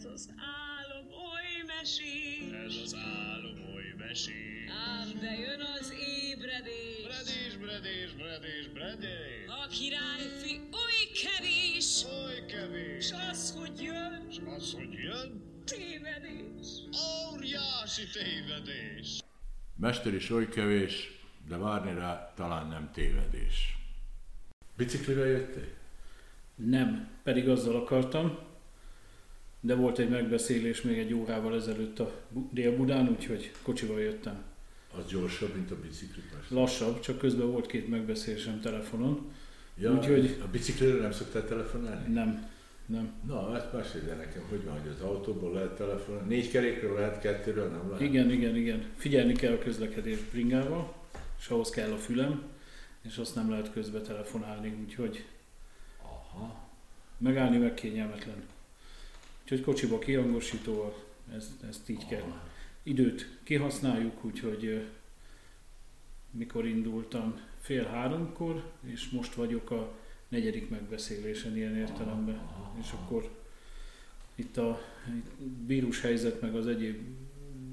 Ez az álom oly mesés. Ez az álom oly mesés. Ám de jön az ébredés. Bredés, bredés, bredés, bredés. A királyfi oly kevés. Oly kevés. S az, hogy jön, S az, hogy jön, tévedés. óriási tévedés. Mester is oly kevés, de várni rá talán nem tévedés. Biciklivel jöttél? Nem, pedig azzal akartam, de volt egy megbeszélés még egy órával ezelőtt a Bu- Dél-Budán, úgyhogy kocsival jöttem. Az gyorsabb, mint a bicikli persze. Lassabb, csak közben volt két megbeszélésem telefonon. Ja, úgyhogy- A biciklire nem szoktál telefonálni? Nem, nem. Na, ezt mesélj el nekem, hogy van, hogy az autóból lehet telefonálni. Négy kerékről lehet, kettőről nem lehet? Igen, igen, igen. Figyelni kell a közlekedés bringával, és ahhoz kell a fülem, és azt nem lehet közbe telefonálni, úgyhogy Aha. megállni meg kényelmetlen. Úgyhogy kocsiba kihangosítóval, ezt, ezt így kell. Időt kihasználjuk, úgyhogy mikor indultam fél háromkor, és most vagyok a negyedik megbeszélésen ilyen értelemben. És akkor itt a vírus helyzet meg az egyéb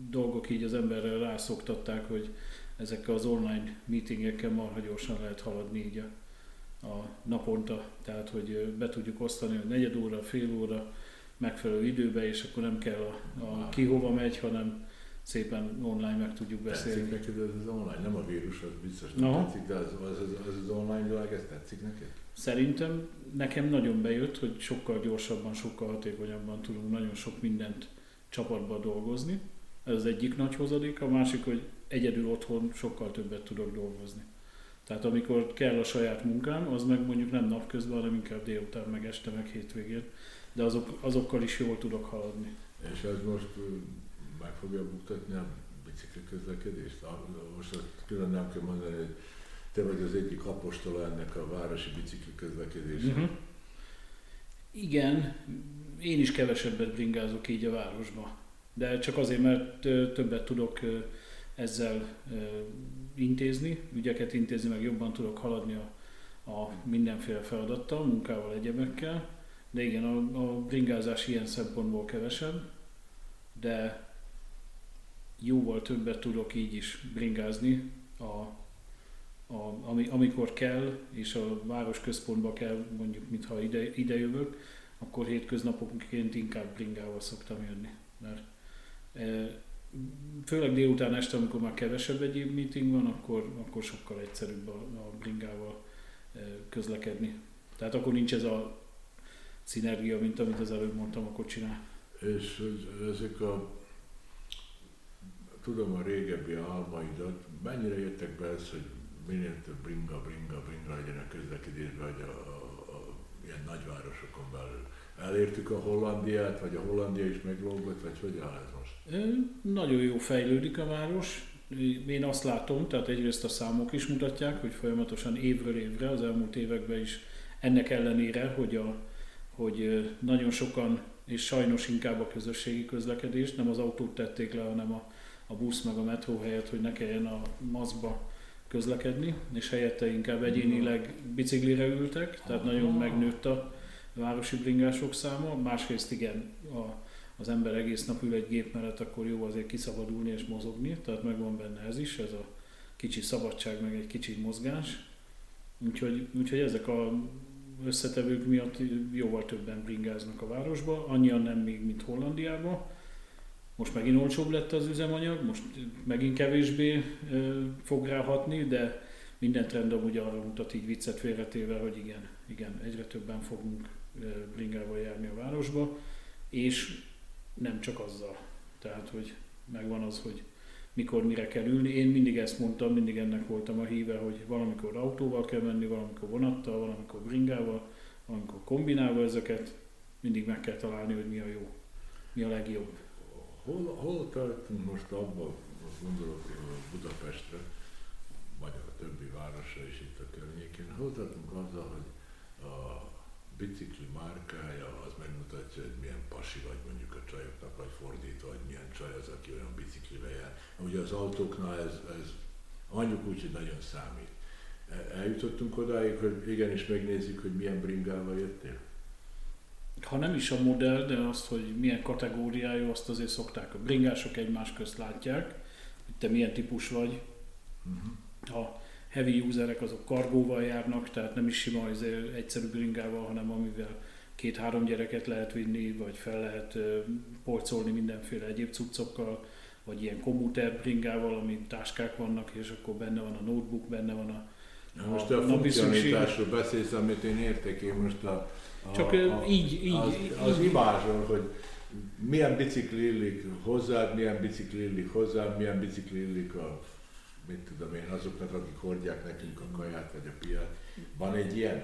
dolgok így az emberrel rászoktatták, hogy ezekkel az online meetingekkel marha gyorsan lehet haladni így a, a naponta, tehát hogy be tudjuk osztani, hogy negyed óra, fél óra, megfelelő időbe, és akkor nem kell a, a ki hova megy, hanem szépen online meg tudjuk Tetszik beszélni. neked ez az online? Nem a vírus, az biztos nem Aha. tetszik, de az, az, az, az, online világ, ez tetszik neked? Szerintem nekem nagyon bejött, hogy sokkal gyorsabban, sokkal hatékonyabban tudunk nagyon sok mindent csapatban dolgozni. Ez az egyik nagy hozadék, a másik, hogy egyedül otthon sokkal többet tudok dolgozni. Tehát amikor kell a saját munkám, az meg mondjuk nem napközben, hanem inkább délután, meg este, meg hétvégén. De azok, azokkal is jól tudok haladni. És ez most meg fogja buktatni a bicikli közlekedést? Most külön nem kell mondani, hogy te vagy az egyik apostola ennek a városi bicikli közlekedésnek. Uh-huh. Igen, én is kevesebbet bringázok így a városba. De csak azért, mert többet tudok ezzel intézni, ügyeket intézni, meg jobban tudok haladni a, a mindenféle feladattal, munkával, egyebekkel. De igen, a, a bringázás ilyen szempontból kevesebb, de jóval többet tudok így is bringázni, a, a, ami, amikor kell, és a városközpontba kell, mondjuk, mintha ide, ide jövök, akkor hétköznapoként inkább bringával szoktam jönni. Mert e, főleg délután este, amikor már kevesebb egyéb meeting van, akkor, akkor sokkal egyszerűbb a, a bringával e, közlekedni. Tehát akkor nincs ez a szinergia, mint amit az előbb mondtam a kocsinál. És hogy ezek a, tudom a régebbi álmaidat, mennyire jöttek be ez, hogy minél több bringa, bringa, bringa legyen a közlekedésben, vagy a, a, a ilyen nagyvárosokon belül. Elértük a Hollandiát, vagy a Hollandia is meglógott, vagy hogy áll ez most? Nagyon jó fejlődik a város. Én azt látom, tehát egyrészt a számok is mutatják, hogy folyamatosan évről évre, az elmúlt években is ennek ellenére, hogy, a, hogy nagyon sokan, és sajnos inkább a közösségi közlekedést, nem az autót tették le, hanem a, a busz meg a metró helyett, hogy ne kelljen a maszkba közlekedni, és helyette inkább egyénileg biciklire ültek, tehát nagyon megnőtt a városi bringások száma. Másrészt igen, a, az ember egész nap ül egy gép mellett, akkor jó azért kiszabadulni és mozogni, tehát megvan benne ez is, ez a kicsi szabadság, meg egy kicsi mozgás. Úgyhogy, úgyhogy ezek a összetevők miatt jóval többen bringáznak a városba, annyian nem még, mint Hollandiában. Most megint olcsóbb lett az üzemanyag, most megint kevésbé fog ráhatni, de minden trend amúgy arra mutat így viccet félretéve, hogy igen, igen, egyre többen fogunk bringával járni a városba, és nem csak azzal. Tehát, hogy megvan az, hogy mikor mire kell ülni. Én mindig ezt mondtam, mindig ennek voltam a híve, hogy valamikor autóval kell menni, valamikor vonattal, valamikor bringával, valamikor kombinálva ezeket. Mindig meg kell találni, hogy mi a jó, mi a legjobb. Hol, hol tartunk most abban, gondolok Budapestre, vagy a többi városra is itt a környékén, hol tartunk azzal, hogy bicikli márkája az megmutatja, hogy milyen pasi vagy mondjuk a csajoknak, vagy fordítva, hogy milyen csaj az, aki olyan biciklivel jár. Ugye az autóknál ez, ez mondjuk úgy, hogy nagyon számít. E- Eljutottunk odáig, hogy igenis megnézzük, hogy milyen bringával jöttél? ha nem is a modell, de azt, hogy milyen kategóriájú, azt azért szokták. A bringások egymás közt látják, hogy te milyen típus vagy. Uh-huh. A heavy userek azok kargóval járnak, tehát nem is sima azért egyszerű bringával, hanem amivel két-három gyereket lehet vinni, vagy fel lehet polcolni mindenféle egyéb cuccokkal, vagy ilyen kommuter bringával, ami táskák vannak, és akkor benne van a notebook, benne van a, Na most a napi funkcionalitásról beszélsz, amit én értek, én most a, a, Csak a, így, így, az, így, az imázsol, hogy milyen bicikli illik hozzád, milyen bicikli illik hozzám, milyen bicikli illik a, mit tudom én, azoknak, akik hordják nekünk a kaját vagy a piát. Van egy ilyen?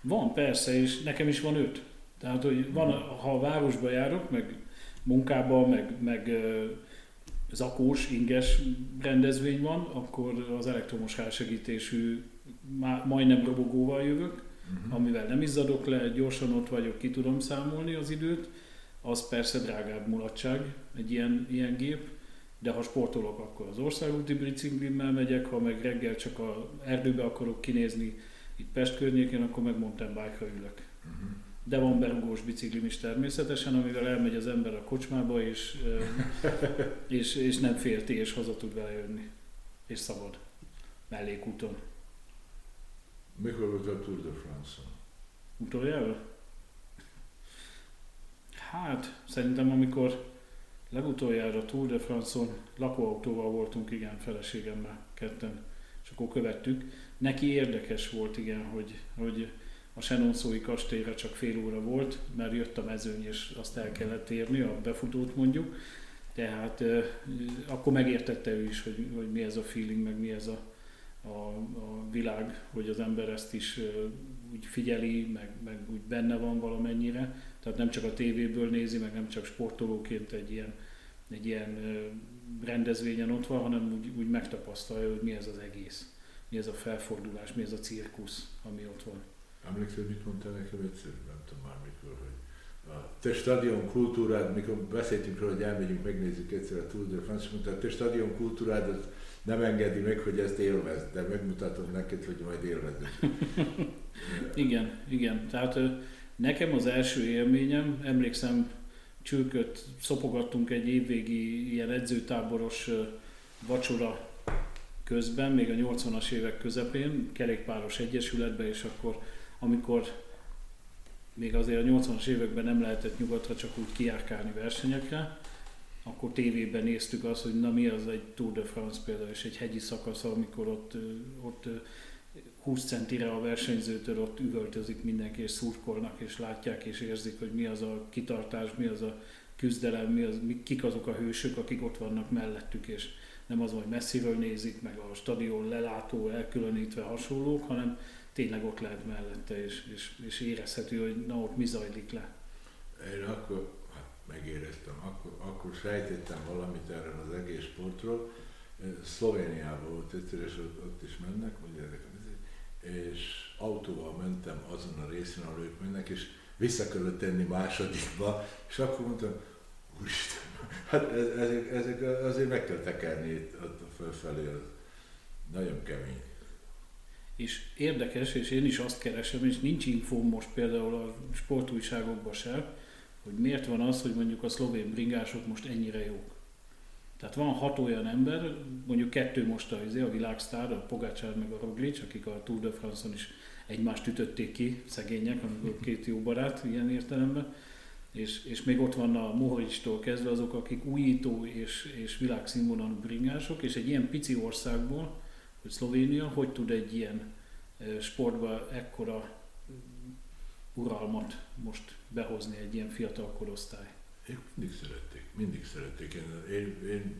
Van persze, és nekem is van öt. Tehát, hogy van, ha a városba járok, meg munkába, meg, meg zakós, inges rendezvény van, akkor az elektromos házsegítésű má- majdnem robogóval jövök, Uh-huh. amivel nem izzadok le, gyorsan ott vagyok, ki tudom számolni az időt. Az persze drágább mulatság, egy ilyen, ilyen gép, de ha sportolok, akkor az országúti biciklimmel megyek, ha meg reggel csak a erdőbe akarok kinézni itt Pest környékén, akkor meg mountain bike-ra ülök. Uh-huh. De van berugós biciklim is természetesen, amivel elmegy az ember a kocsmába, és, és, és nem félti, és haza tud vele jönni. És szabad. Mellékúton. Mikor volt a Tour de France-on? Utoljára? Hát, szerintem amikor legutoljára Tour de France-on lakóautóval voltunk, igen, feleségemmel ketten, és akkor követtük. Neki érdekes volt, igen, hogy, hogy a Senonszói kastélyra csak fél óra volt, mert jött a mezőny, és azt el kellett érni, a befutót mondjuk. Tehát euh, akkor megértette ő is, hogy, hogy mi ez a feeling, meg mi ez a, a, a világ, hogy az ember ezt is ö, úgy figyeli, meg, meg úgy benne van valamennyire. Tehát nem csak a tévéből nézi, meg nem csak sportolóként egy ilyen, egy ilyen rendezvényen ott van, hanem úgy, úgy megtapasztalja, hogy mi ez az egész. Mi ez a felfordulás, mi ez a cirkusz, ami ott van. Emlékszel, mit mondtál nekem egyszer? Nem tudom már mikor, hogy a te stadion kultúrád, mikor beszéltünk róla, hogy elmegyünk, megnézzük egyszer a Tour de France, mondta, a te stadion kultúrád az nem engedi meg, hogy ezt élvezd, de megmutatom neked, hogy majd élvezed. Igen, igen. Tehát nekem az első élményem, emlékszem, csülköt szopogattunk egy évvégi ilyen edzőtáboros vacsora közben, még a 80-as évek közepén, kerékpáros egyesületbe, és akkor, amikor még azért a 80-as években nem lehetett nyugatra csak úgy kiárkálni versenyekre, akkor tévében néztük azt, hogy na mi az egy Tour de France például, és egy hegyi szakasz, amikor ott, ott 20 centire a versenyzőtől ott üvöltözik mindenki, és szurkolnak, és látják, és érzik, hogy mi az a kitartás, mi az a küzdelem, mi az, kik azok a hősök, akik ott vannak mellettük, és nem az, hogy messziről nézik, meg a stadion lelátó, elkülönítve hasonlók, hanem tényleg ott lehet mellette, és, és, és érezhető, hogy na ott mi zajlik le. Én akkor hát megéreztem, akkor, akkor sejtettem valamit erről az egész sportról. Szlovéniában volt egyszer, és ott, ott is mennek, vagy ezek a és autóval mentem azon a részen, ahol ők mennek, és vissza kellett tenni másodikba, és akkor mondtam, úristen, hát ez- ezek, ezek azért meg kell tekerni itt ott fölfelé, az nagyon kemény. És érdekes, és én is azt keresem, és nincs infóm most például a sportújságokban se, hogy miért van az, hogy mondjuk a szlovén bringások most ennyire jók. Tehát van hat olyan ember, mondjuk kettő most a, izé, a világsztár, a Pogácsár meg a Roglic, akik a Tour de France-on is egymást ütötték ki, szegények, amikor két jó barát ilyen értelemben. És, és még ott van a Mohovicstól kezdve azok, akik újító és, és világszínvonalú bringások, és egy ilyen pici országból, hogy Szlovénia, hogy tud egy ilyen sportba ekkora uralmat most behozni egy ilyen fiatal korosztály. Ők mindig szerették, mindig szerették. Én, én, én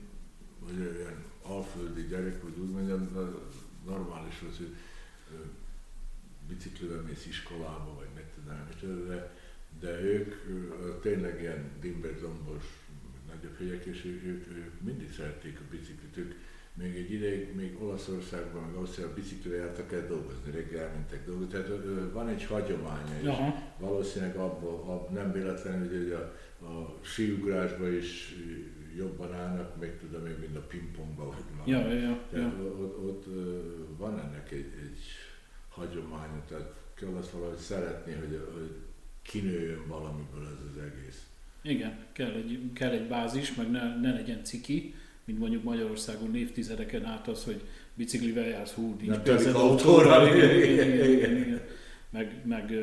vagy olyan alföldi gyerek, hogy úgy mondjam, normális az, hogy biciklivel mész iskolába, vagy meg tudom, de, de ők tényleg ilyen dimberzombos nagyobb hegyek, és ők, ők, ők mindig szerették a biciklit. Ők még egy ideig, még Olaszországban, meg Ausztriában biciklivel jártak el dolgozni, reggel elmentek dolgozni. Tehát van egy hagyománya, és Aha, valószínűleg abban, abban nem véletlenül, hogy a, a síugrásban is jobban állnak, meg tudom én, mint a pingpongban. Vagy ja, ja, ja, Tehát ja. ott, ott van ennek egy, egy hagyománya, tehát kell azt valahogy szeretni, hogy, hogy kinőjön valamiből ez az egész. Igen, kell egy, kell egy bázis, meg ne, ne legyen ciki, mint mondjuk Magyarországon évtizedeken át az, hogy biciklivel jársz, hú, nincs pénzed autóra. Igen, igen, igen, igen. Meg, meg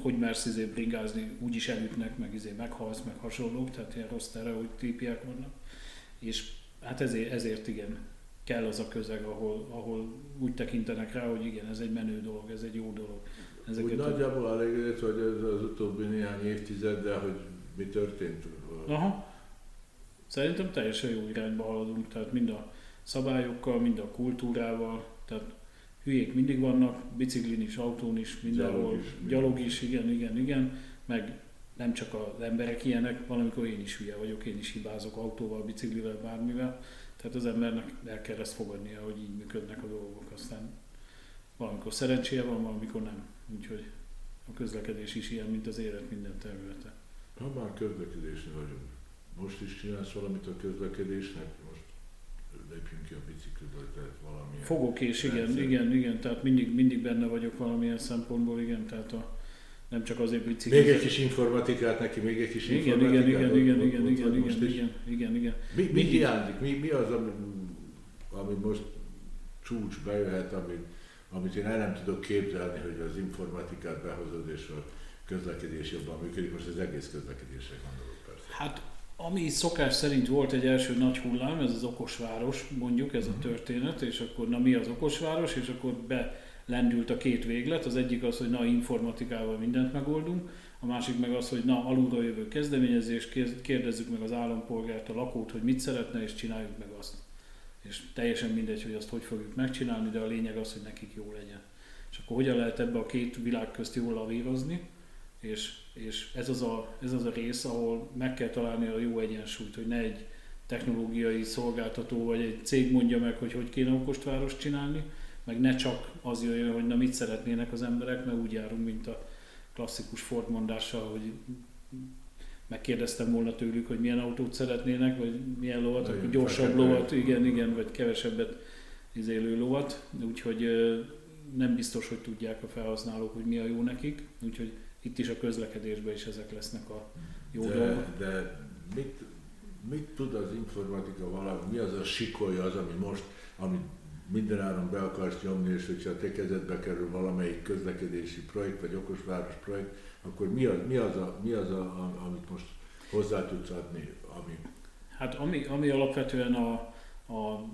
hogy mersz izé bringázni, úgyis elütnek, meg izé meghalsz, meg hasonlók, tehát ilyen rossz típiák vannak. És hát ezért, ezért igen, kell az a közeg, ahol, ahol úgy tekintenek rá, hogy igen, ez egy menő dolog, ez egy jó dolog. Ezeket Úgy a... nagyjából elégedett, hogy ez az utóbbi néhány évtizeddel, hogy mi történt? Aha. Szerintem teljesen jó irányba haladunk, tehát mind a szabályokkal, mind a kultúrával, tehát hülyék mindig vannak, biciklin is, autón is, mindenhol, gyalog is, gyalog is igen, igen, igen, meg nem csak az emberek ilyenek, valamikor én is hülye vagyok, én is hibázok autóval, biciklivel, bármivel, tehát az embernek el kell ezt fogadnia, hogy így működnek a dolgok, aztán valamikor szerencséje van, valamikor nem. Úgyhogy a közlekedés is ilyen, mint az élet minden területe. Ha már közlekedésnél vagyunk, most is csinálsz valamit a közlekedésnek? Most lépjünk ki a bicikliből, tehát valamilyen... Fogok és igen, rendszer. igen, igen, tehát mindig, mindig benne vagyok valamilyen szempontból, igen, tehát a, nem csak azért bicikli. Még egy kis informatikát neki, még egy kis igen, informatikát. Igen, igen, igen, igen, igen, igen, igen, igen, igen. Mi, mi hiányzik? Mi, mi az, ami, ami most csúcs bejöhet, ami, amit én el nem tudok képzelni, hogy az informatikát behozod, és a közlekedés jobban működik, most az egész közlekedésre gondolok persze. Hát ami szokás szerint volt egy első nagy hullám, ez az okosváros, mondjuk ez a mhm. történet, és akkor na mi az okosváros, és akkor be lendült a két véglet, az egyik az, hogy na informatikával mindent megoldunk, a másik meg az, hogy na alulról jövő kezdeményezés, kérdezzük meg az állampolgárt, a lakót, hogy mit szeretne, és csináljuk meg azt. És teljesen mindegy, hogy azt hogy fogjuk megcsinálni, de a lényeg az, hogy nekik jó legyen. És akkor hogyan lehet ebbe a két világ közt jól lavírozni, és, és ez, az a, ez az a rész, ahol meg kell találni a jó egyensúlyt, hogy ne egy technológiai szolgáltató vagy egy cég mondja meg, hogy hogy kéne okostvárost csinálni, meg ne csak az jöjjön, hogy na mit szeretnének az emberek, mert úgy járunk, mint a klasszikus Ford mondással, hogy megkérdeztem volna tőlük, hogy milyen autót szeretnének, vagy milyen lovat, akkor gyorsabb lovat, igen, igen, vagy kevesebbet izélő lovat, úgyhogy nem biztos, hogy tudják a felhasználók, hogy mi a jó nekik, úgyhogy itt is a közlekedésben is ezek lesznek a jó de, dolgok. De mit, mit tud az informatika valami, mi az a sikolja az, ami most, amit mindenáron be akarsz nyomni, és hogyha a te kezedbe kerül valamelyik közlekedési projekt, vagy okosváros projekt, akkor mi az, mi az, a, mi az a, amit most hozzá tudsz adni? Ami... Hát ami, ami alapvetően a, a,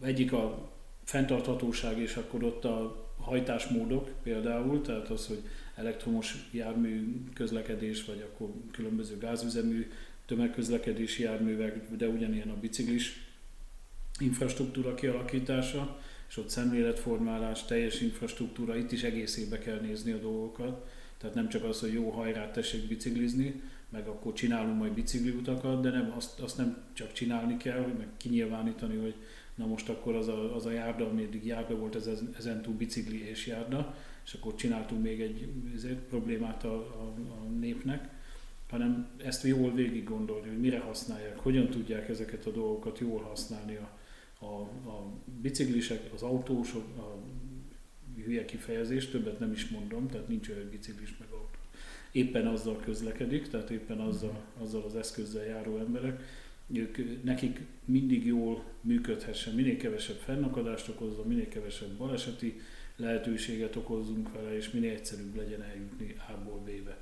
egyik a fenntarthatóság, és akkor ott a hajtásmódok például, tehát az, hogy elektromos jármű közlekedés, vagy akkor különböző gázüzemű tömegközlekedési járművek, de ugyanilyen a biciklis infrastruktúra kialakítása, és ott szemléletformálás, teljes infrastruktúra, itt is egészébe kell nézni a dolgokat. Tehát nem csak az, hogy jó hajrát tessék biciklizni, meg akkor csinálunk majd bicikliutakat, de nem, azt, azt nem csak csinálni kell, meg kinyilvánítani, hogy na most akkor az a, az a járda, ami eddig járda volt, ez, ezen bicikli és járda, és akkor csináltunk még egy ezért, problémát a, a, a népnek, hanem ezt jól végig gondolni, hogy mire használják, hogyan tudják ezeket a dolgokat jól használni a, a, a biciklisek, az autósok, a hülye kifejezés, többet nem is mondom, tehát nincs olyan biciklis meg autó. Éppen azzal közlekedik, tehát éppen azzal, azzal az eszközzel járó emberek, ők, nekik mindig jól működhessen, minél kevesebb fennakadást okozza, minél kevesebb baleseti lehetőséget okozzunk vele, és minél egyszerűbb legyen eljutni A-ból B-be.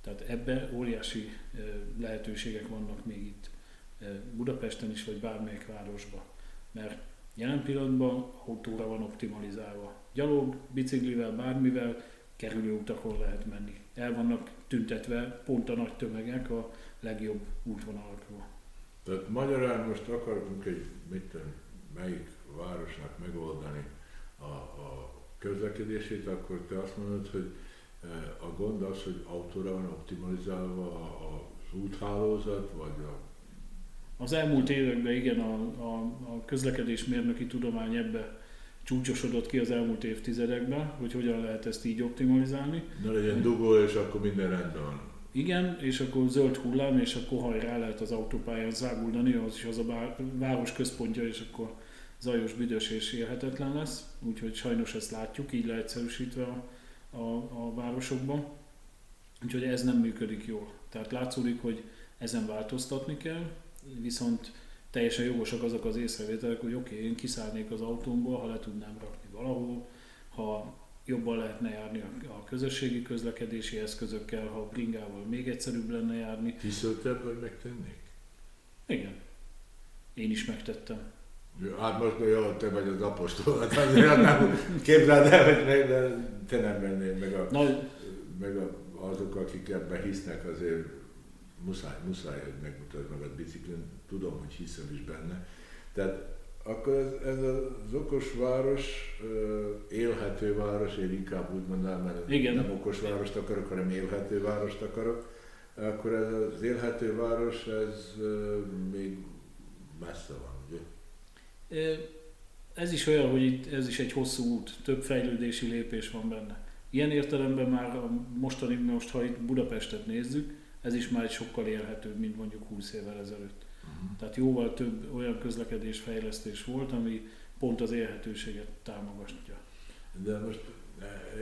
Tehát ebbe óriási lehetőségek vannak még itt Budapesten is, vagy bármelyik városban mert jelen pillanatban autóra van optimalizálva. Gyalog, biciklivel, bármivel kerülő utakon lehet menni. El vannak tüntetve pont a nagy tömegek a legjobb útvonalakról. Tehát magyarán most akarunk egy, mit tudom, melyik városnak megoldani a, a közlekedését, akkor te azt mondod, hogy eh, a gond az, hogy autóra van optimalizálva az úthálózat, vagy a az elmúlt években igen, a, a, a közlekedésmérnöki tudomány ebbe csúcsosodott ki az elmúlt évtizedekben, hogy hogyan lehet ezt így optimalizálni. Ne legyen dugó, és akkor minden rendben van. Igen, és akkor zöld hullám, és akkor hajrá lehet az autópályán záguldani, az is az a város központja, és akkor zajos, büdös és élhetetlen lesz. Úgyhogy sajnos ezt látjuk, így leegyszerűsítve a, a, a városokban. Úgyhogy ez nem működik jól. Tehát látszódik, hogy ezen változtatni kell, viszont teljesen jogosak azok az észrevételek, hogy oké, okay, én kiszállnék az autómból, ha le tudnám rakni valahol, ha jobban lehetne járni a, közösségi közlekedési eszközökkel, ha a bringával még egyszerűbb lenne járni. Tisztöltebb, hogy megtennék? Igen. Én is megtettem. Hát most jó, te vagy az apostol, hát azért nem képzeld el, hogy meg, de te nem mennél meg, a, Na, meg a, azok, akik ebben hisznek, azért muszáj, muszáj, hogy megmutasd magad biciklin, tudom, hogy hiszel is benne. Tehát akkor ez, ez az okos város, élhető város, én inkább úgy mondanám, mert Igen. nem okos várost akarok, hanem élhető várost akarok, akkor ez az élhető város, ez még messze van, Ez is olyan, hogy itt ez is egy hosszú út, több fejlődési lépés van benne. Ilyen értelemben már a mostani, most ha itt Budapestet nézzük, ez is már egy sokkal élhetőbb, mint mondjuk 20 évvel ezelőtt. Tehát jóval több olyan közlekedés fejlesztés volt, ami pont az élhetőséget támogatja. De most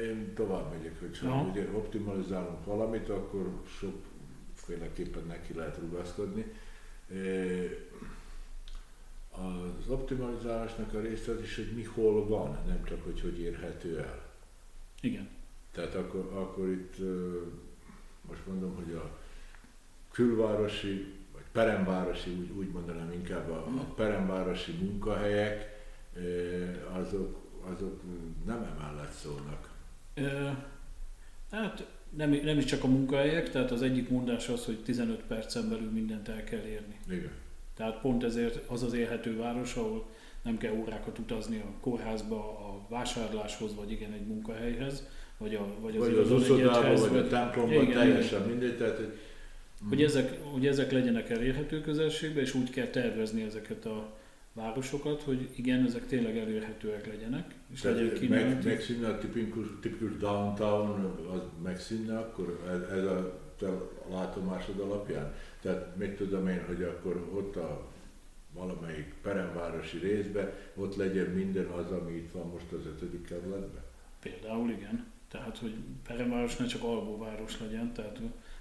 én tovább megyek, hogy ha Aha. ugye optimalizálunk valamit, akkor sokféleképpen neki lehet rugaszkodni. Az optimalizálásnak a része az is, hogy mi hol van, nem csak hogy hogy érhető el. Igen. Tehát akkor, akkor itt most mondom, hogy a külvárosi, vagy peremvárosi, úgy, úgy mondanám inkább a, a peremvárosi munkahelyek, azok, azok nem emellett szólnak. Ö, Hát nem, nem is csak a munkahelyek, tehát az egyik mondás az, hogy 15 percen belül mindent el kell érni. Igen. Tehát pont ezért az az élhető város, ahol nem kell órákat utazni a kórházba, a vásárláshoz, vagy igen, egy munkahelyhez, vagy, a, vagy az, Vagy az uszodába, igazolóegyedhez, vagy a templomban, Igen, teljesen mindegy. Tehát, hogy, Hogy ezek, hogy ezek legyenek elérhető közelségben, és úgy kell tervezni ezeket a városokat, hogy igen, ezek tényleg elérhetőek legyenek, és legyen tehát meg, kínálati. megszűnne a tipikus, tipikus downtown, az megszűnne akkor ez, ez a te látomásod alapján. Tehát mit tudom én, hogy akkor ott a valamelyik peremvárosi részben, ott legyen minden az, ami itt van most az ötödik kerületben. Például igen. Tehát, hogy Peremváros ne csak alvóváros legyen, tehát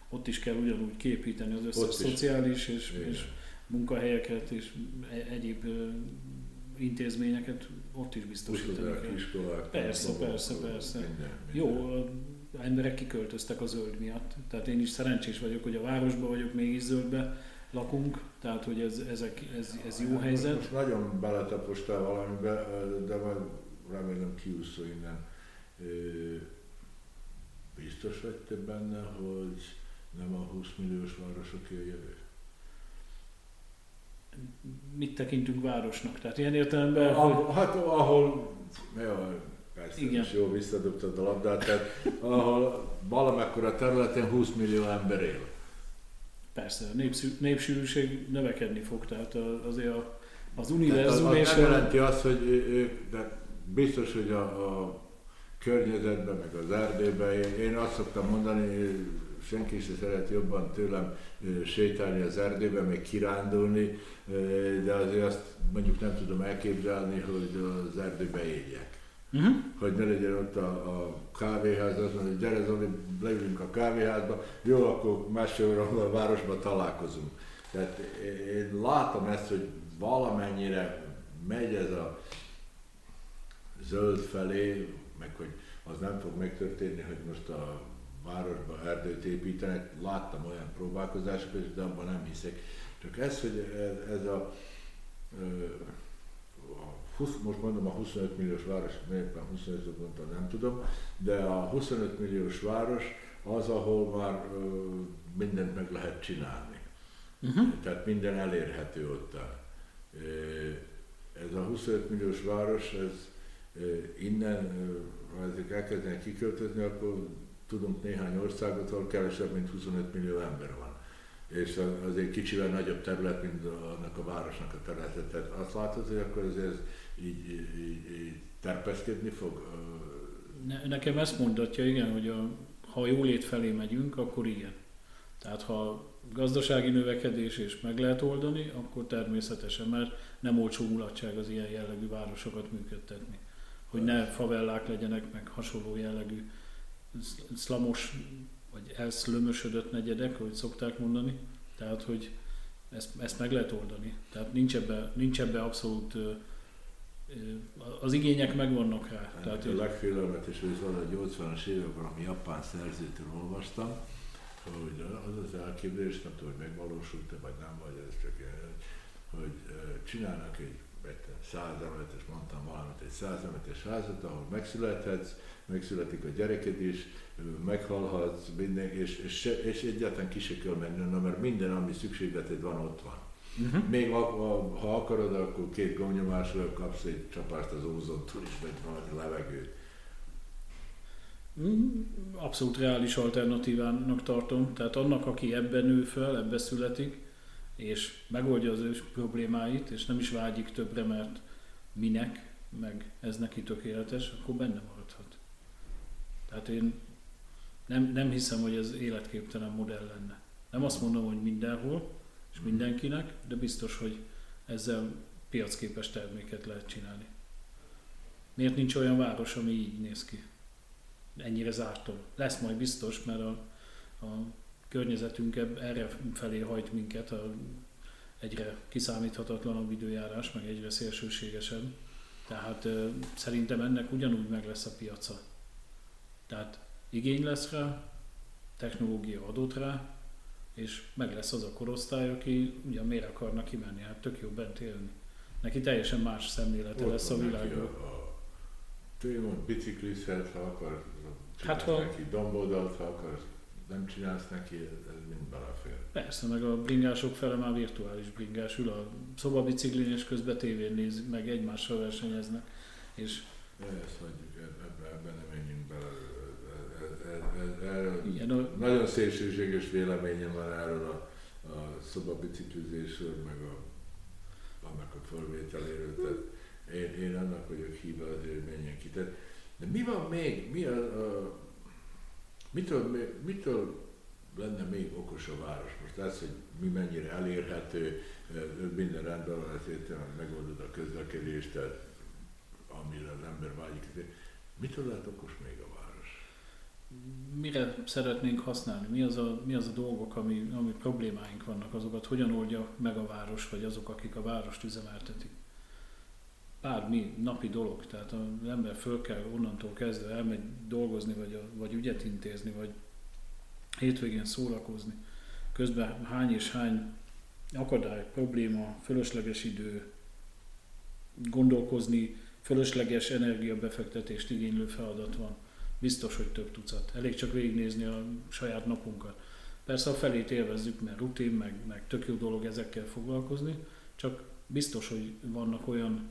ott is kell ugyanúgy képíteni az összes szociális és, Igen. és munkahelyeket és egyéb intézményeket ott is biztosítani kell. iskolák, Persze, persze, persze. Minden, minden. Jó, a emberek kiköltöztek a zöld miatt. Tehát én is szerencsés vagyok, hogy a városban vagyok, mégis zöldbe lakunk, tehát hogy ez, ezek, ez, ez jó helyzet. Most nagyon beletapostál valamibe, de majd remélem kiúszol innen. Biztos vagy te benne, hogy nem a 20 milliós városoké a jövő? Mit tekintünk városnak? Tehát ilyen értelemben, hogy Ahol, hát ahol, jó, persze, Igen. Igen. jó visszadobtad a labdát, tehát ahol valamekkora területen 20 millió ember él. Persze, a népsűrűség növekedni fog, tehát azért a, az Tehát az, univerzum az és nem jelenti azt, hogy ők, de biztos, hogy a, a környezetben, meg az erdőben, én, azt szoktam mondani, senki sem szeret jobban tőlem sétálni az erdőben, meg kirándulni, de azért azt mondjuk nem tudom elképzelni, hogy az erdőbe éljek. Uh-huh. Hogy ne legyen ott a, a kávéház, azt mondja, hogy gyere Zoli, leülünk a kávéházba, jó, akkor másfél a városban találkozunk. Tehát én látom ezt, hogy valamennyire megy ez a zöld felé, meg hogy az nem fog megtörténni, hogy most a városba erdőt építenek. Láttam olyan próbálkozásokat, de abban nem hiszek. Csak ez, hogy ez, a, a 20, most mondom a 25 milliós város, éppen 25 mondtam, nem tudom, de a 25 milliós város az, ahol már ö, mindent meg lehet csinálni. Uh-huh. Tehát minden elérhető ott. Ö, Ez a 25 milliós város, ez ö, innen, ha ezek elkezdenek kiköltözni, akkor tudunk néhány országot, ahol kevesebb, mint 25 millió ember van. És az- azért kicsivel nagyobb terület, mint annak a városnak a területe. Tehát azt látod, hogy akkor ez, ez így, így, így, terpeszkedni fog? Ne, nekem ezt mondatja, igen, hogy a, ha a jólét felé megyünk, akkor igen. Tehát ha gazdasági növekedés és meg lehet oldani, akkor természetesen, mert nem olcsó mulatság az ilyen jellegű városokat működtetni. Hogy ne favellák legyenek, meg hasonló jellegű sz- szlamos vagy elszlömösödött negyedek, ahogy szokták mondani. Tehát, hogy ezt, ezt meg lehet oldani. Tehát nincs ebbe, nincs ebbe abszolút az igények megvannak rá. Tehát Tehát, a hogy- legfélelmetes, hogy valahogy 80-as években, ami japán szerzőtől olvastam, hogy az az elképzelés, nem tudom, hogy megvalósult-e, vagy nem, vagy ez csak ilyen, hogy ö, csinálnak egy egy százemetes, mondtam valamit, egy százemetes házat, ahol megszülethetsz, megszületik a gyereked is, meghalhatsz, minden, és, és, és egyáltalán ki se kell menni, na, mert minden, ami szükségleted van, ott van. Uh-huh. Még a, a, ha akarod, akkor két gomnyomásra kapsz egy csapást az ózontól is, vagy valami levegőt. Mm, Abszolút reális alternatívának tartom. Tehát annak, aki ebben nő fel, ebbe születik, és megoldja az ő problémáit, és nem is vágyik többre, mert minek, meg ez neki tökéletes, akkor benne maradhat. Tehát én nem, nem hiszem, hogy ez életképtelen modell lenne. Nem azt mondom, hogy mindenhol, és mindenkinek, de biztos, hogy ezzel piacképes terméket lehet csinálni. Miért nincs olyan város, ami így néz ki? Ennyire zártom. Lesz majd biztos, mert a, a környezetünk erre felé hajt minket, a egyre kiszámíthatatlanabb időjárás, meg egyre szélsőségesebb. Tehát ö, szerintem ennek ugyanúgy meg lesz a piaca. Tehát igény lesz rá, technológia adott rá, és meg lesz az a korosztály, aki ugyan miért akarna kimenni, hát tök jó bent élni. Neki teljesen más szemlélete Ott lesz a a, tényleg biciklizhet, ha akar, Hát, csinálsz ha- neki domboldalt, ha akar, nem csinálsz neki, ez, mind belefér. Persze, meg a bringások fele már virtuális bringás, ül a szobabiciklin, és közben tévén néz, meg egymással versenyeznek. És ezt hagyjuk, ebbe, ebbe nem menjünk bele. E- ilyen, a, nagyon szélsőséges véleményem van erről a, a szobabiciklizésről, meg a, annak a fölvételéről. Tehát én, én annak vagyok híva azért, hogy menjen ki. Tehát, de mi van még? Mi a, a, mitől, mi- mitől lenne még okos a város? Most az, hogy mi mennyire elérhető, minden rendben van, ezért megoldod a közlekedést, tehát amire az ember vágyik. De Mitől lehet okos még a város? Mire szeretnénk használni? Mi az a, mi az a dolgok, ami, ami problémáink vannak, azokat hogyan oldja meg a város, vagy azok, akik a várost üzemeltetik? Bármi napi dolog, tehát az ember föl kell onnantól kezdve elmegy dolgozni, vagy, a, vagy ügyet intézni, vagy hétvégén szórakozni. Közben hány és hány akadály, probléma, fölösleges idő, gondolkozni, fölösleges energiabefektetést igénylő feladat van. Biztos, hogy több tucat. Elég csak végignézni a saját napunkat. Persze a felét élvezzük, mert rutin, meg, meg tök jó dolog ezekkel foglalkozni, csak biztos, hogy vannak olyan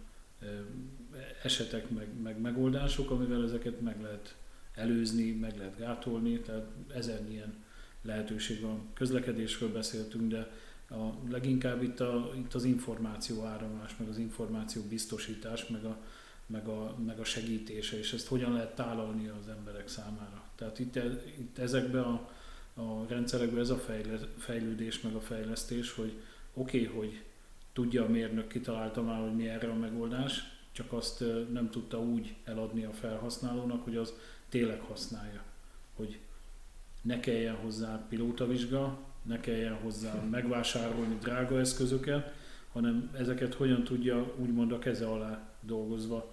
esetek, meg, meg megoldások, amivel ezeket meg lehet előzni, meg lehet gátolni, tehát ezer ilyen lehetőség van. Közlekedésről beszéltünk, de a, leginkább itt, a, itt az információ áramlás, meg az információ biztosítás, meg a, meg a, meg a segítése, és ezt hogyan lehet tálalni az emberek számára. Tehát itt, itt ezekben a, a rendszerekben ez a fejle, fejlődés, meg a fejlesztés, hogy oké, okay, hogy tudja a mérnök, kitalálta már, hogy mi erre a megoldás, csak azt nem tudta úgy eladni a felhasználónak, hogy az tényleg használja. Hogy ne kelljen hozzá pilótavizsga, ne kelljen hozzá megvásárolni drága eszközöket, hanem ezeket hogyan tudja úgymond a keze alá dolgozva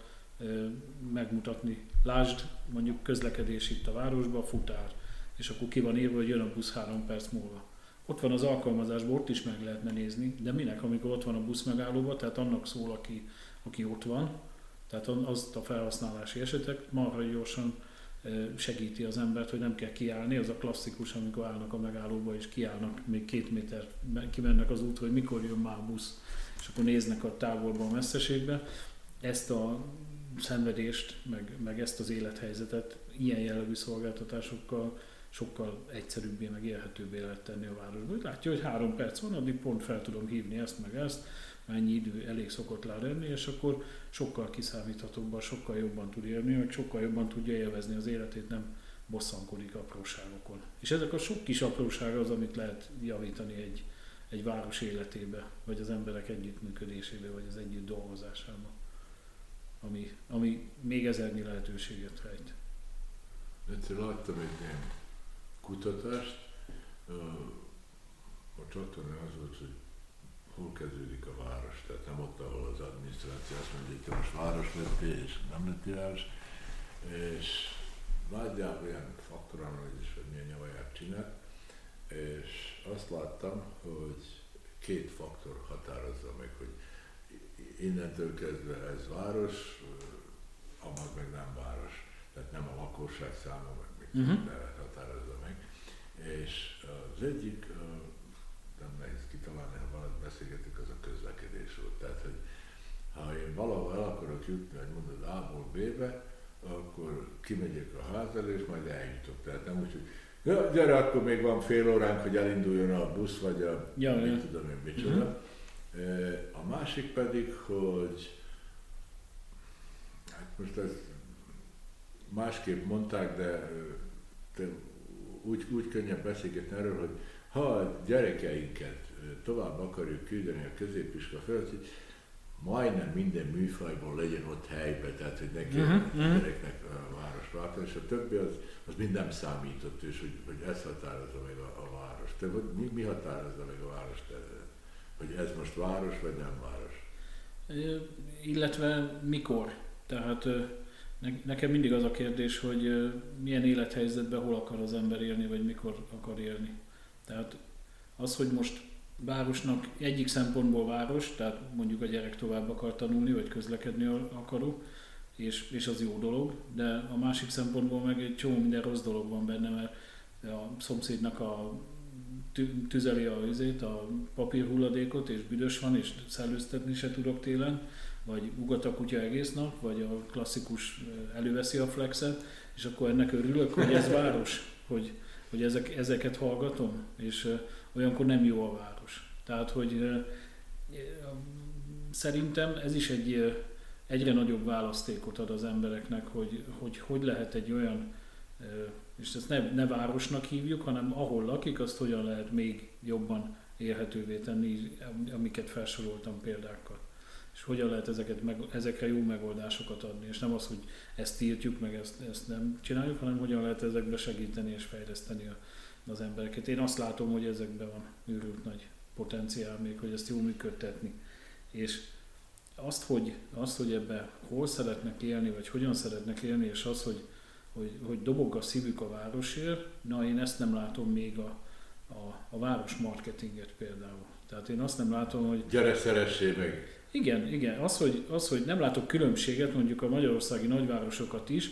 megmutatni. Lásd, mondjuk közlekedés itt a városban, futár, és akkor ki van írva, hogy jön a busz három perc múlva. Ott van az alkalmazásban, ott is meg lehetne nézni, de minek, amikor ott van a busz megállóban, tehát annak szól, aki, aki ott van, tehát azt a felhasználási esetek marha gyorsan segíti az embert, hogy nem kell kiállni, az a klasszikus, amikor állnak a megállóba és kiállnak, még két méter me- kimennek az útra, hogy mikor jön már a busz, és akkor néznek a távolba, a messzeségbe. Ezt a szenvedést, meg, meg ezt az élethelyzetet ilyen jellegű szolgáltatásokkal sokkal egyszerűbbé, meg élhetőbbé lehet tenni a városba. Látja, hogy három perc van, addig pont fel tudom hívni ezt, meg ezt, mennyi idő elég szokott rá lenni, és akkor sokkal kiszámíthatóbban, sokkal jobban tud élni, meg sokkal jobban tudja élvezni az életét, nem bosszankodik apróságokon. És ezek a sok kis apróság az, amit lehet javítani egy, egy város életébe, vagy az emberek együttműködésébe, vagy az együtt dolgozásába, ami, ami még ezernyi lehetőséget rejt. Egyszer láttam egy ilyen kutatást. A csatorna az volt, hogy hol kezdődik a város, tehát nem ott, ahol az adminisztráció azt mondja, hogy most város lettél, és nem lettél város, és nagyjából ilyen faktoranalízis, vagy milyen nyavaját csinált, és azt láttam, hogy két faktor határozza meg, hogy innentől kezdve ez város, amaz meg nem város. Tehát nem a lakosság száma, meg mit uh-huh. határozza meg. És az egyik, nem nehéz kitalálni, beszélgetünk, az a közlekedés volt. Tehát, hogy ha én valahol el akarok jutni, hogy mondod A-ból B-be, akkor kimegyek a ház elé, és majd eljutok. Tehát nem úgy, hogy ja, gyere, akkor még van fél óránk, hogy elinduljon a busz, vagy a Ja, ja. tudom én micsoda. Uh-huh. A másik pedig, hogy hát most ez másképp mondták, de úgy, úgy könnyebb beszélgetni erről, hogy ha a gyerekeinket tovább akarjuk küldeni a középiskola felett, hogy majdnem minden műfajból legyen ott helybe, tehát hogy ne kelljen Mhm, uh-huh, a gyereknek a város váltani, és a többi az, az mind nem számított, és hogy, hogy ez határozza meg a, a város. Te, hogy mi, mi határozza meg a város? Te, hogy ez most város, vagy nem város? Illetve mikor? Tehát nekem mindig az a kérdés, hogy milyen élethelyzetben hol akar az ember élni, vagy mikor akar élni. Tehát az, hogy most városnak egyik szempontból város, tehát mondjuk a gyerek tovább akar tanulni, vagy közlekedni akaró, és, és az jó dolog, de a másik szempontból meg egy csomó minden rossz dolog van benne, mert a szomszédnak a tü- tüzeli a, üzét, a papírhulladékot, és büdös van, és szellőztetni se tudok télen, vagy ugat a kutya egész nap, vagy a klasszikus előveszi a flexet, és akkor ennek örülök, hogy ez város, hogy, hogy ezek, ezeket hallgatom, és olyankor nem jó a város. Tehát, hogy szerintem ez is egy egyre nagyobb választékot ad az embereknek, hogy hogy, hogy lehet egy olyan, és ezt ne, ne városnak hívjuk, hanem ahol lakik, azt hogyan lehet még jobban élhetővé tenni, amiket felsoroltam példákkal. És hogyan lehet ezeket meg, ezekre jó megoldásokat adni, és nem az, hogy ezt tiltjuk, meg ezt, ezt nem csináljuk, hanem hogyan lehet ezekbe segíteni és fejleszteni a, az embereket. Én azt látom, hogy ezekben van őrült nagy potenciál még, hogy ezt jól működtetni. És azt, hogy, azt, hogy ebbe hol szeretnek élni, vagy hogyan szeretnek élni, és az, hogy, hogy, hogy dobog a szívük a városért, na én ezt nem látom még a, a, a város marketinget például. Tehát én azt nem látom, hogy Gyere, szeressé meg! Igen, igen. Az hogy, az, hogy nem látok különbséget mondjuk a magyarországi nagyvárosokat is,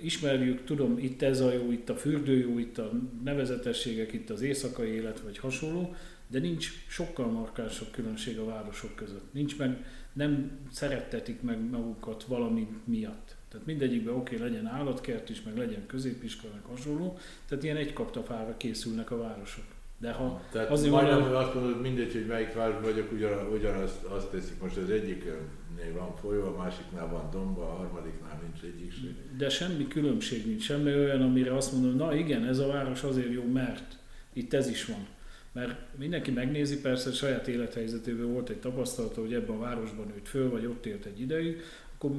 ismerjük, tudom, itt ez a jó, itt a fürdő jó, itt a nevezetességek, itt az éjszakai élet, vagy hasonló, de nincs sokkal markánsabb különbség a városok között. Nincs meg, nem szerettetik meg magukat valami miatt. Tehát mindegyikben oké, okay, legyen állatkert is, meg legyen középiskola, meg hasonló, tehát ilyen egy kaptafára készülnek a városok. De ha Tehát Azért majdnem, a- hogy azt mondod, mindegy, hogy melyik városban vagyok, ugyan, ugyanazt azt teszik. Most az egyiknél van folyó, a másiknál van domba, a harmadiknál nincs egyik se. De semmi különbség nincs, semmi olyan, amire azt mondom, na igen, ez a város azért jó, mert itt ez is van. Mert mindenki megnézi, persze saját élethelyzetéből volt egy tapasztalata, hogy ebben a városban nőtt föl, vagy ott élt egy ideig, akkor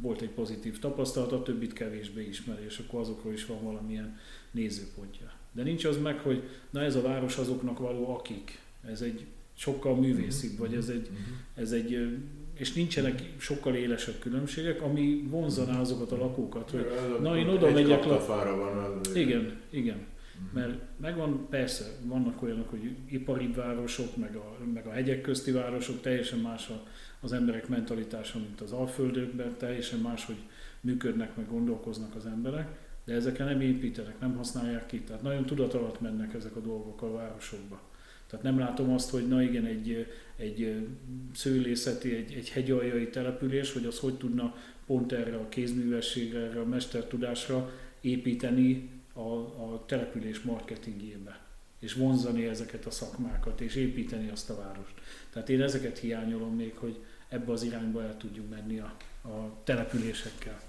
volt egy pozitív tapasztalata, a többit kevésbé ismeri, és akkor azokról is van valamilyen nézőpontja. De nincs az meg, hogy na ez a város azoknak való akik. Ez egy sokkal művészibb, vagy ez egy, ez egy és nincsenek sokkal élesebb különbségek, ami vonzaná azokat a lakókat, hogy na, én oda egy megyek le- van az... igen, igen. Mhm. Mert megvan, persze, vannak olyanok, hogy ipari városok, meg a, meg a hegyek közti városok, teljesen más a, az emberek mentalitása, mint az alföldökben, teljesen más, hogy működnek, meg gondolkoznak az emberek, de ezekre nem építenek, nem használják ki. Tehát nagyon tudat alatt mennek ezek a dolgok a városokba. Tehát nem látom azt, hogy na igen, egy, egy szőlészeti, egy, egy hegyaljai település, hogy az hogy tudna pont erre a kézművességre, erre a mestertudásra építeni a, a település marketingjébe, és vonzani ezeket a szakmákat, és építeni azt a várost. Tehát én ezeket hiányolom még, hogy ebbe az irányba el tudjunk menni a, a településekkel.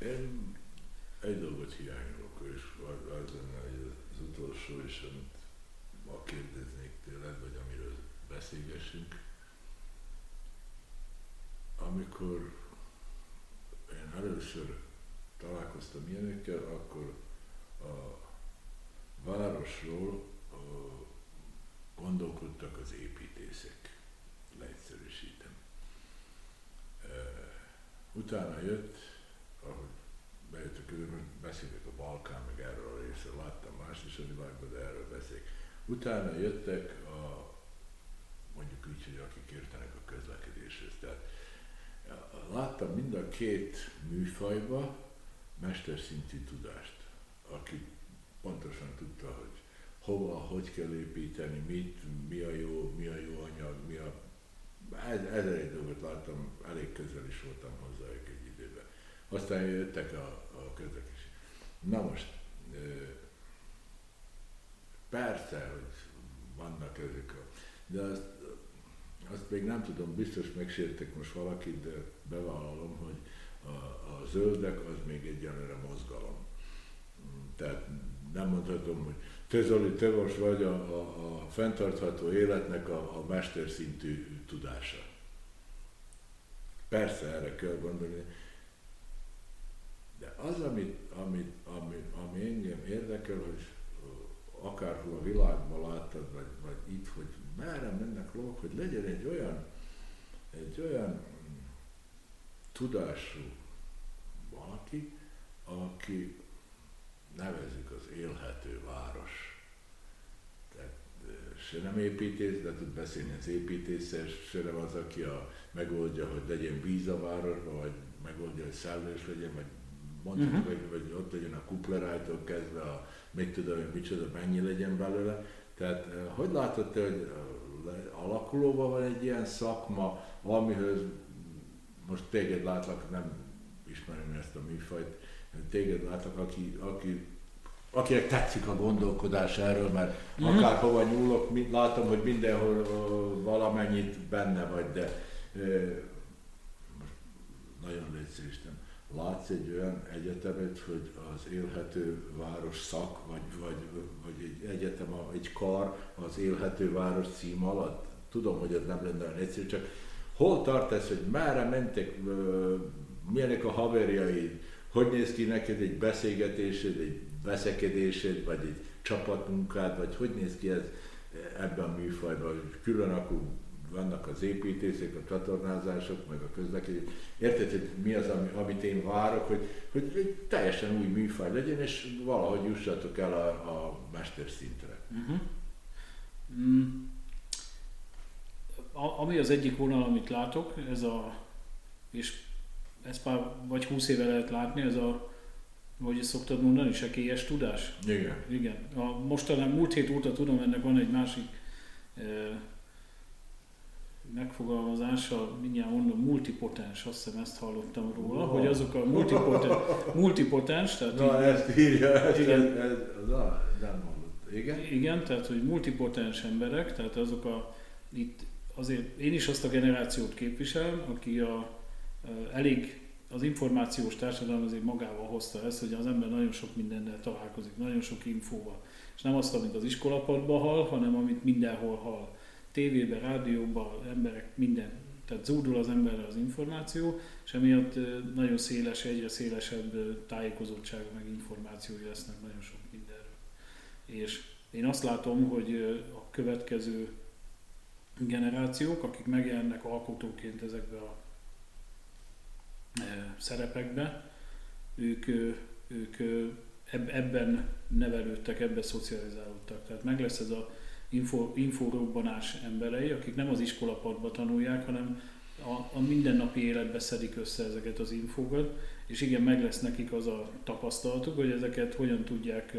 Én egy dolgot hiányolok, és az, az lenne hogy az utolsó, és amit ma kérdeznék tőled, vagy amiről beszélgessünk. Amikor én először találkoztam ilyenekkel, akkor a városról ö, gondolkodtak az építészek, leegyszerűsítem. Utána jött, bejöttek most beszélek a Balkán, meg erről a részről, láttam mást is a világban, de erről beszélek. Utána jöttek a, mondjuk így, hogy akik értenek a közlekedéshez. Tehát láttam mind a két műfajba mesterszintű tudást, aki pontosan tudta, hogy hova, hogy kell építeni, mit, mi a jó, mi a jó anyag, mi a... Ez, ezer egy dolgot láttam, elég közel is voltam hozzá egy. Aztán jöttek a, a közlekedés. Na most, persze, hogy vannak ezek a... De azt, azt még nem tudom, biztos megsértek most valakit, de bevállalom, hogy a, a zöldek az még egyenlőre mozgalom. Tehát nem mondhatom, hogy te Zoli, te most vagy a, a, a fenntartható életnek a, a mesterszintű tudása. Persze erre kell gondolni, de az, amit, amit, ami, ami engem érdekel, hogy akárhol a világban láttad, vagy, vagy itt, hogy merre mennek lovak, hogy legyen egy olyan, egy olyan mm, tudású valaki, aki nevezzük az élhető város. Tehát se nem építész, de tud beszélni az építéssel, se nem az, aki a, megoldja, hogy legyen víz a városban, vagy megoldja, hogy szállás legyen, vagy mondhatjuk, uh-huh. hogy, hogy ott legyen a kuplerájtól kezdve a mit tudom hogy micsoda, mennyi legyen belőle. Tehát hogy látod te, hogy alakulóban van egy ilyen szakma, amihez most téged látlak, nem ismerem ezt a műfajt, téged látlak, aki, aki akinek tetszik a gondolkodás erről, mert mm-hmm. akárhova nyúlok, látom, hogy mindenhol valamennyit benne vagy, de most nagyon leegyszerűsítem. Látsz egy olyan egyetemet, hogy az élhető város szak, vagy, vagy, vagy egy egyetem, egy kar az élhető város cím alatt? Tudom, hogy ez nem lenne olyan egyszerű, csak hol tart ez, hogy merre mentek, milyenek a haverjaid, hogy néz ki neked egy beszélgetésed, egy veszekedésed, vagy egy csapatmunkád, vagy hogy néz ki ez ebben a műfajban, külön akkor vannak az építészek, a csatornázások, meg a közlekedés. Érted, hogy mi az, amit én várok, hogy, hogy egy teljesen új műfaj legyen, és valahogy jussatok el a, a mesterszintre. Uh-huh. Mm. A, ami az egyik vonal, amit látok, ez a, és ezt már vagy 20 éve lehet látni, ez a hogy szoktad mondani, sekélyes tudás? Igen. Igen. A mostanában múlt hét óta tudom, ennek van egy másik megfogalmazása, mindjárt mondom, multipotens, azt hiszem ezt hallottam róla, no. hogy azok a multipotens, multipotens tehát Na, így, ezt írja, ezt, igen, ez, ez, na, nem mondott. Igen? Igen, tehát hogy multipotens emberek, tehát azok a, itt azért én is azt a generációt képviselem, aki a, a elég az információs társadalom azért magával hozta ezt, hogy az ember nagyon sok mindennel találkozik, nagyon sok infóval. És nem azt, amit az iskolapadban hall, hanem amit mindenhol hall. Tévében, rádióban, emberek, minden. Tehát zúdul az emberre az információ, és emiatt nagyon széles, egyre szélesebb tájékozottsága meg információi lesznek nagyon sok mindenről. És én azt látom, hogy a következő generációk, akik megjelennek alkotóként ezekbe a szerepekbe, ők, ők ebben nevelődtek, ebben szocializálódtak. Tehát meg lesz ez a info, inforobbanás emberei, akik nem az iskolapadba tanulják, hanem a, a mindennapi életbe szedik össze ezeket az infókat, és igen, meg lesz nekik az a tapasztalatuk, hogy ezeket hogyan tudják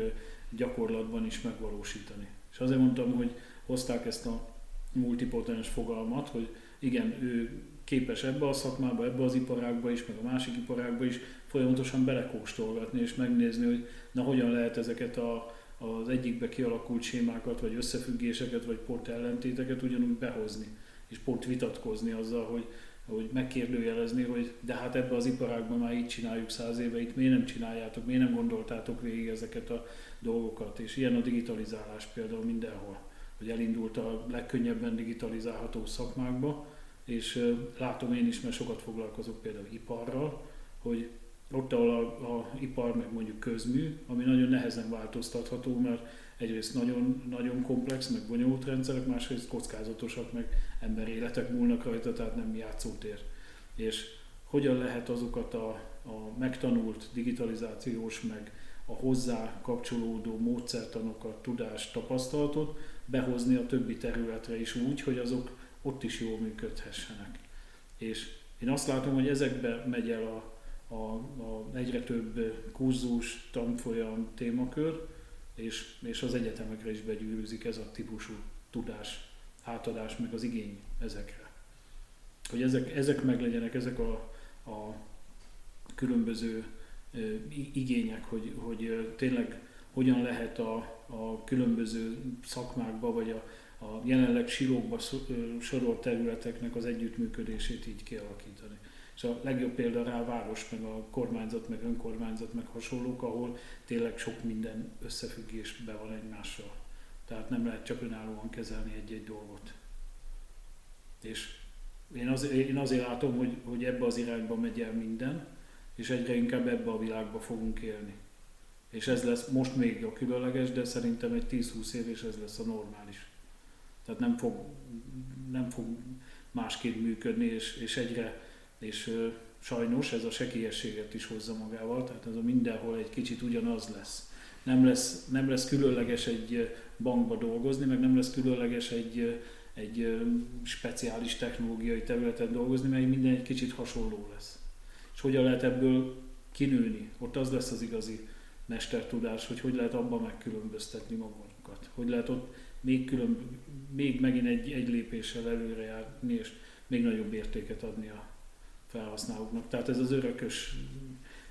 gyakorlatban is megvalósítani. És azért mondtam, hogy hozták ezt a multipotens fogalmat, hogy igen, ő képes ebbe a szakmába, ebbe az iparágba is, meg a másik iparágba is folyamatosan belekóstolgatni és megnézni, hogy na hogyan lehet ezeket a, az egyikbe kialakult sémákat, vagy összefüggéseket, vagy pont ellentéteket ugyanúgy behozni, és pont vitatkozni azzal, hogy, hogy megkérdőjelezni, hogy de hát ebbe az iparágban már így csináljuk száz éve, itt miért nem csináljátok, miért nem gondoltátok végig ezeket a dolgokat, és ilyen a digitalizálás például mindenhol, hogy elindult a legkönnyebben digitalizálható szakmákba, és látom én is, mert sokat foglalkozok például iparral, hogy ott, ahol a, a ipar, meg mondjuk közmű, ami nagyon nehezen változtatható, mert egyrészt nagyon, nagyon komplex, meg bonyolult rendszerek, másrészt kockázatosak, meg emberéletek múlnak rajta, tehát nem játszótér. És hogyan lehet azokat a, a megtanult digitalizációs, meg a hozzá kapcsolódó módszertanokat, tudást, tapasztalatot behozni a többi területre is úgy, hogy azok ott is jól működhessenek. És én azt látom, hogy ezekbe megy el a, a, a egyre több kurzus, tanfolyam, témakör, és, és az egyetemekre is begyűrűzik ez a típusú tudás, átadás, meg az igény ezekre. Hogy ezek, ezek meglegyenek, ezek a, a különböző igények, hogy, hogy tényleg hogyan lehet a, a különböző szakmákba, vagy a, a jelenleg silókba sorolt területeknek az együttműködését így kialakítani. És a legjobb példa rá a város, meg a kormányzat, meg önkormányzat, meg hasonlók, ahol tényleg sok minden összefüggésben van egymással. Tehát nem lehet csak önállóan kezelni egy-egy dolgot. És én, az, én azért látom, hogy, hogy ebbe az irányba megy el minden, és egyre inkább ebbe a világba fogunk élni. És ez lesz most még a különleges, de szerintem egy 10-20 év, és ez lesz a normális. Tehát nem fog, nem fog másképp működni, és, és egyre, és sajnos ez a sekélyességet is hozza magával, tehát ez a mindenhol egy kicsit ugyanaz lesz. Nem lesz, nem lesz különleges egy bankba dolgozni, meg nem lesz különleges egy, egy speciális technológiai területen dolgozni, mert minden egy kicsit hasonló lesz. És hogyan lehet ebből kinőni? Ott az lesz az igazi mestertudás, hogy hogy lehet abban megkülönböztetni magunkat. Hogy lehet ott még, külön, még megint egy, egy lépéssel előre járni, és még nagyobb értéket adni a felhasználóknak. Tehát ez az örökös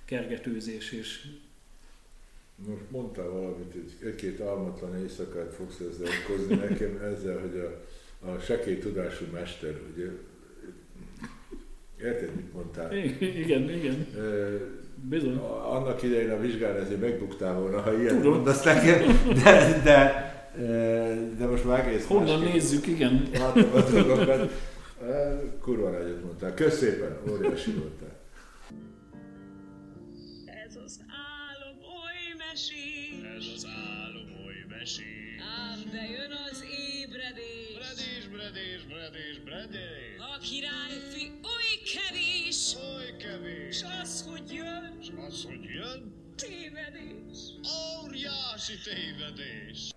kergetőzés és most mondtál valamit, hogy egy-két almatlan éjszakát fogsz ezzel okozni nekem, ezzel, hogy a, a sekély tudású mester, ugye, érted, mit mondtál? Igen, igen. Bizony. Annak idején a vizsgán ezért megbuktál volna, ha ilyet Tudom. mondasz nekem, de, de, de most már egész Honnan másképp nézzük, igen. Látom a dolgokat. Kurva nagyot mondtál. Kösz szépen, óriási voltál. Ez az álom oly mesés, Ez az álom oly mesés. ám de jön az ébredés. Bredés, bredés, bredés, bredés. A királyfi oly kevés, Oly kevés. s az, hogy jön, S az, hogy jön, tévedés. óriási tévedés.